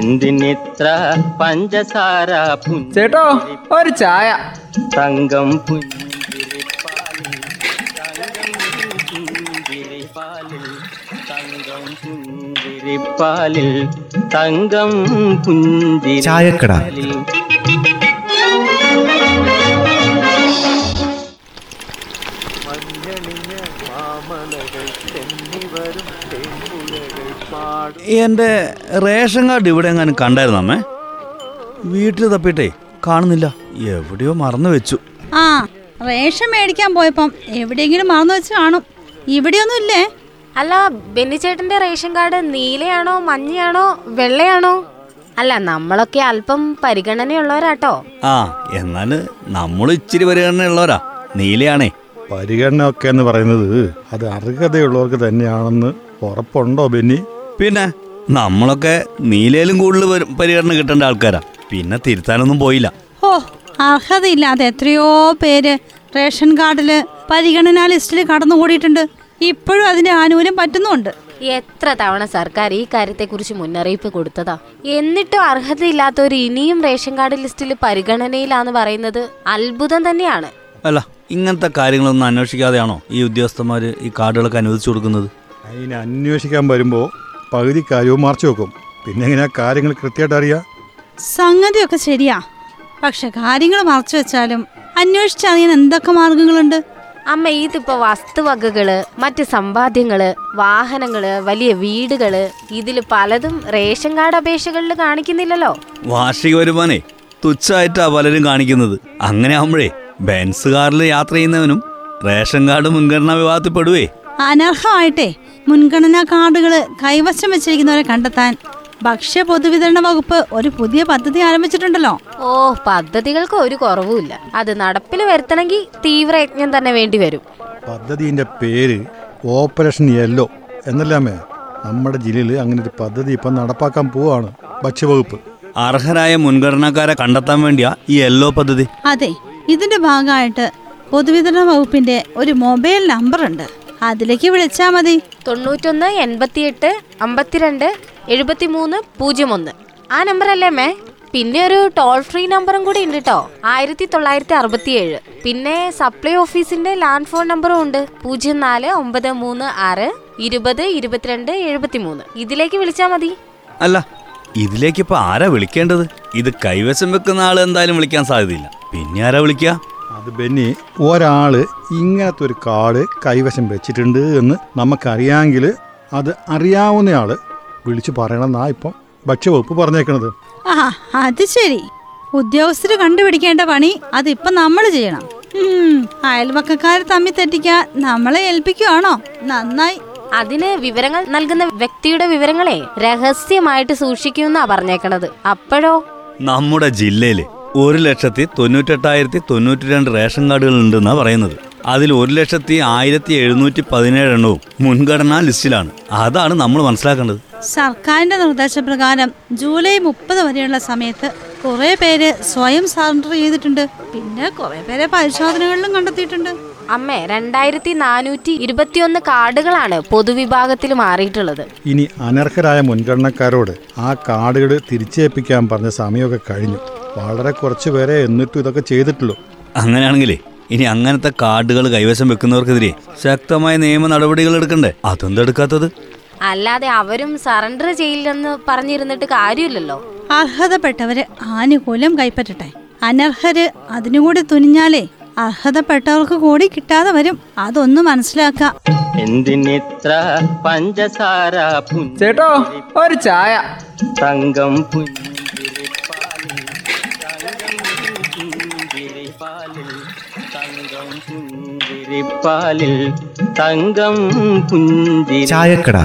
എന്തിനിത്ര പഞ്ചസാര ചേട്ടോ ഒരു ചായ തങ്കം പുഞ്ചിരിപ്പാലിൽ തങ്കം പുഞ്ചിരിപ്പാലിൽ തങ്കം പുഞ്ചിരിപ്പാലിൽ തങ്കം ചായക്കട. പുഞ്ചിരിപ്പാലിൽ എന്റെ റേഷൻ കാർഡ് ഇവിടെ എങ്ങാനും കണ്ടായിരുന്നു അമ്മേ? വീട്ടിൽ തപ്പിട്ടേ കാണുന്നില്ല. എവിടെയോ മറന്നു വെച്ചു. ആ റേഷൻ മേടിക്കാൻ പോയപ്പം എവിടെയെങ്കിലും മറന്നു വെച്ച് കാണും. ഇവിടെയൊന്നും ഇല്ലേ? അല്ല ബെന്നിച്ചേട്ടന്റെ റേഷൻ കാർഡ് നീലയാണോ മഞ്ഞയാണോ വെള്ളയാണോ? അല്ല നമ്മളൊക്കെ അല്പം പരിഗണനയുള്ളവരാട്ടോ. ആ എന്നാൽ നമ്മൾ ഇച്ചിരി പരിഗണനയുള്ളവരാ. നീലയാണേ. പരിഗണന ഒക്കെ എന്ന് പറയുന്നത് അത് അർഹതയുള്ളവർക്ക് തന്നെയാണെന്ന് ഉറപ്പുണ്ടോ ബെന്നി? പിന്നെ നമ്മളൊക്കെ നീലയിലും കൂടുതൽ പരിഗണന കിട്ടേണ്ട ആൾക്കാരാ. പിന്നെ തിരുത്താനൊന്നും പോയില്ല. ഓ അർഹതയില്ലാതെ എത്രയോ പേര് റേഷൻ കാർഡിൽ പരിഗണനാ ലിസ്റ്റിൽ കടന്നുകൂടിയിട്ടുണ്ട്. ഇപ്പോഴും അതിന്റെ ആനുകൂല്യം പറ്റുന്നുണ്ട്. എത്ര തവണ സർക്കാർ ഈ കാര്യത്തെക്കുറിച്ച് മുന്നറിയിപ്പ് കൊടുത്തതാ? എന്നിട്ടും അർഹതയില്ലാത്തവർ ഇനിയും റേഷൻ കാർഡ് ലിസ്റ്റിൽ പരിഗണനയിലാന്ന് പറയുന്നത് അത്ഭുതം തന്നെയാണ്. അല്ല ഇങ്ങനത്തെ കാര്യങ്ങളൊന്നും അന്വേഷിക്കാതെയാണോ ഈ ഉദ്യോഗസ്ഥന്മാര് ഈ കാർഡുകളൊക്കെ അനുവദിച്ചു കൊടുക്കുന്നത്? അതിനെ അന്വേഷിക്കാൻ വരുമ്പോൾ പകുതി കാര്യവും മറച്ചു വെക്കും. പിന്നെ എങ്ങനെയാ കാര്യങ്ങൾ കൃത്യമായിട്ട് അറിയാം? സംഗതിയൊക്കെ ശരിയാ. പക്ഷെ കാര്യങ്ങൾ മറച്ചു വെച്ചാലും അന്വേഷിച്ചറിയാൻ എന്തൊക്കെ മാർഗങ്ങളുണ്ട്? അമ്മ ഇതിപ്പോ വസ്തുവകകൾ മറ്റ് സമ്പാദ്യങ്ങൾ വാഹനങ്ങൾ വലിയ വീടുകൾ ഇതിൽ പലതും റേഷൻ കാർഡ് അപേക്ഷകളിൽ കാണിക്കുന്നില്ലല്ലോ. വാർഷിക വരുമാനേ തുച്ഛമായിട്ടാ പലരും കാണിക്കുന്നത്. അങ്ങനെ ആവുമ്പഴേ ബെൻസ് കാറിൽ യാത്ര ചെയ്യുന്നവനും റേഷൻ കാർഡ് മുൻഗണനാ വിവാഹത്തിൽ പെടുവേ അനർഹമായിട്ടേ മുൻഗണനാ കാർഡുകൾ കൈവശം വെച്ചിരിക്കുന്നവരെ കണ്ടെത്താൻ ഭക്ഷ്യ പൊതുവിതരണ വകുപ്പ് ഒരു പുതിയ പദ്ധതി ആരംഭിച്ചിട്ടുണ്ടല്ലോ. ഓ പദ്ധതികൾക്ക് ഒരു കുറവുമില്ല. അത് നടപ്പിൽ വരുത്തണമെങ്കിൽ തീവ്രയജ്ഞം തന്നെ വേണ്ടി വരും. പദ്ധതിന്റെ പേര് ഓപ്പറേഷൻ യെല്ലോ എന്നല്ലാമേ നമ്മുടെ ജില്ലയിൽ അങ്ങനെ ഒരു പദ്ധതി ഇപ്പം നടപ്പാക്കാൻ പോവാണ് ഭക്ഷ്യവകുപ്പ് അർഹരായ മുൻഗണനക്കാരെ കണ്ടെത്താൻ വേണ്ടിയാ ഈ യെല്ലോ പദ്ധതി? അതെ ഇതിന്റെ ഭാഗമായിട്ട് പൊതുവിതരണ വകുപ്പിന്റെ ഒരു മൊബൈൽ നമ്പർ ഉണ്ട് അതിലേക്ക് വിളിച്ചാൽ മതി. തൊണ്ണൂറ്റൊന്ന് എൺപത്തിയെട്ട് അമ്പത്തിരണ്ട് എഴുപത്തിമൂന്ന് പൂജ്യം ഒന്ന് ആ നമ്പർ അല്ലേ മേ പിന്നെ ഒരു ടോൾ ഫ്രീ നമ്പറും കൂടി ഉണ്ട് കേട്ടോ ആയിരത്തി തൊള്ളായിരത്തി അറുപത്തിയേഴ്. പിന്നെ സപ്ലൈ ഓഫീസിന്റെ ലാൻഡ് ഫോൺ നമ്പറും ഉണ്ട്. പൂജ്യം നാല് ഒമ്പത് മൂന്ന് ആറ് ഇരുപത് ഇരുപത്തിരണ്ട് എഴുപത്തിമൂന്ന്. ഇതിലേക്ക് വിളിച്ചാൽ മതി. അല്ല ഇതിലേക്ക് ഇപ്പൊ ആരാ വിളിക്കേണ്ടത്? ഇത് കൈവശം വെക്കുന്ന ആൾ എന്തായാലും വിളിക്കാൻ സാധ്യതയില്ല. പിന്നെ ആരാ വിളിക്കാ? അത് ബെന്നി ഒരാൾ ഇങ്ങനത്തെ ഒരു കാർഡ് കൈവശം വെച്ചിട്ടുണ്ട് എന്ന് നമുക്കറിയാമെങ്കിൽ അത് അറിയാവുന്നയാൾ വിളിച്ചു പറയണമെന്നാ ഇപ്പം ഭക്ഷ്യവകുപ്പ് പറഞ്ഞേക്കണത്. ആ അത് ശരി. ഉദ്യോഗസ്ഥര് കണ്ടുപിടിക്കേണ്ട പണി അതിപ്പം നമ്മൾ ചെയ്യണം. അയൽവക്കക്കാരെ തമ്മിൽ തെറ്റിക്കാൻ നമ്മളെ ഏൽപ്പിക്കുവാണോ? നന്നായി. അതിന് വിവരങ്ങൾ നൽകുന്ന വ്യക്തിയുടെ വിവരങ്ങളെ രഹസ്യമായിട്ട് സൂക്ഷിക്കുമെന്നാ പറഞ്ഞേക്കണത്. അപ്പോഴോ? നമ്മുടെ ജില്ലയിൽ ഒരു ലക്ഷത്തി തൊണ്ണൂറ്റെട്ടായിരത്തി തൊണ്ണൂറ്റി രണ്ട് റേഷൻ കാർഡുകൾ ഉണ്ടെന്നാണ് പറയുന്നത്. അതിൽ ഒരു ലക്ഷത്തി ആയിരത്തി എഴുന്നൂറ്റി പതിനേഴ് എണ്ണവും മുൻഗണനാ ലിസ്റ്റിലാണ്. അതാണ് നമ്മൾ മനസ്സിലാക്കേണ്ടത്. സർക്കാരിന്റെ നിർദ്ദേശപ്രകാരം ജൂലൈ മുപ്പത് വരെയുള്ള സമയത്ത് കുറെ പേര് സ്വയം സറണ്ടർ ചെയ്തിട്ടുണ്ട്. പിന്നെ കുറെ പേരെ പരിശോധനകളിലും കണ്ടെത്തിയിട്ടുണ്ട്. അമ്മേ രണ്ടായിരത്തി നാനൂറ്റി ഇരുപത്തിയൊന്ന് കാർഡുകളാണ് പൊതുവിഭാഗത്തിൽ മാറിയിട്ടുള്ളത്. ഇനി അനർഹരായ മുൻഗണനക്കാരോട് ആ കാർഡുകൾ തിരിച്ചേൽപ്പിക്കാൻ പറഞ്ഞ സമയമൊക്കെ കഴിഞ്ഞു. വളരെ കുറച്ച് പേരെ എന്നിട്ടും ഇതൊക്കെ ചെയ്തിട്ടുള്ളൂ. അങ്ങനെയാണെങ്കിലേ ഇനി അങ്ങനത്തെ കാർഡുകൾ കൈവശം വെക്കുന്നവർക്കെതിരെ ശക്തമായ നിയമ നടപടികൾ എടുക്കണ്ടേ? അതെന്താ എടുക്കാത്തത്? അല്ലാതെ അവരും സറണ്ടർ ചെയ്യില്ലെന്ന് പറഞ്ഞിരുന്നിട്ട് കാര്യമില്ലല്ലോ. അർഹതപ്പെട്ടവര് ആനുകൂല്യം കൈപ്പറ്റട്ടെ. അനർഹര് അതിനുകൂടി തുനിഞ്ഞാലേ അർഹതപ്പെട്ടവർക്ക് കൂടി കിട്ടാതെ വരും. അതൊന്ന് മനസ്സിലാക്കാം. എന്തിനിത്ര പഞ്ചസാര ചേട്ടോ ഒരു ചായ. തങ്കം പുഞ്ചിരിപ്പാലിൽ ചായക്കട.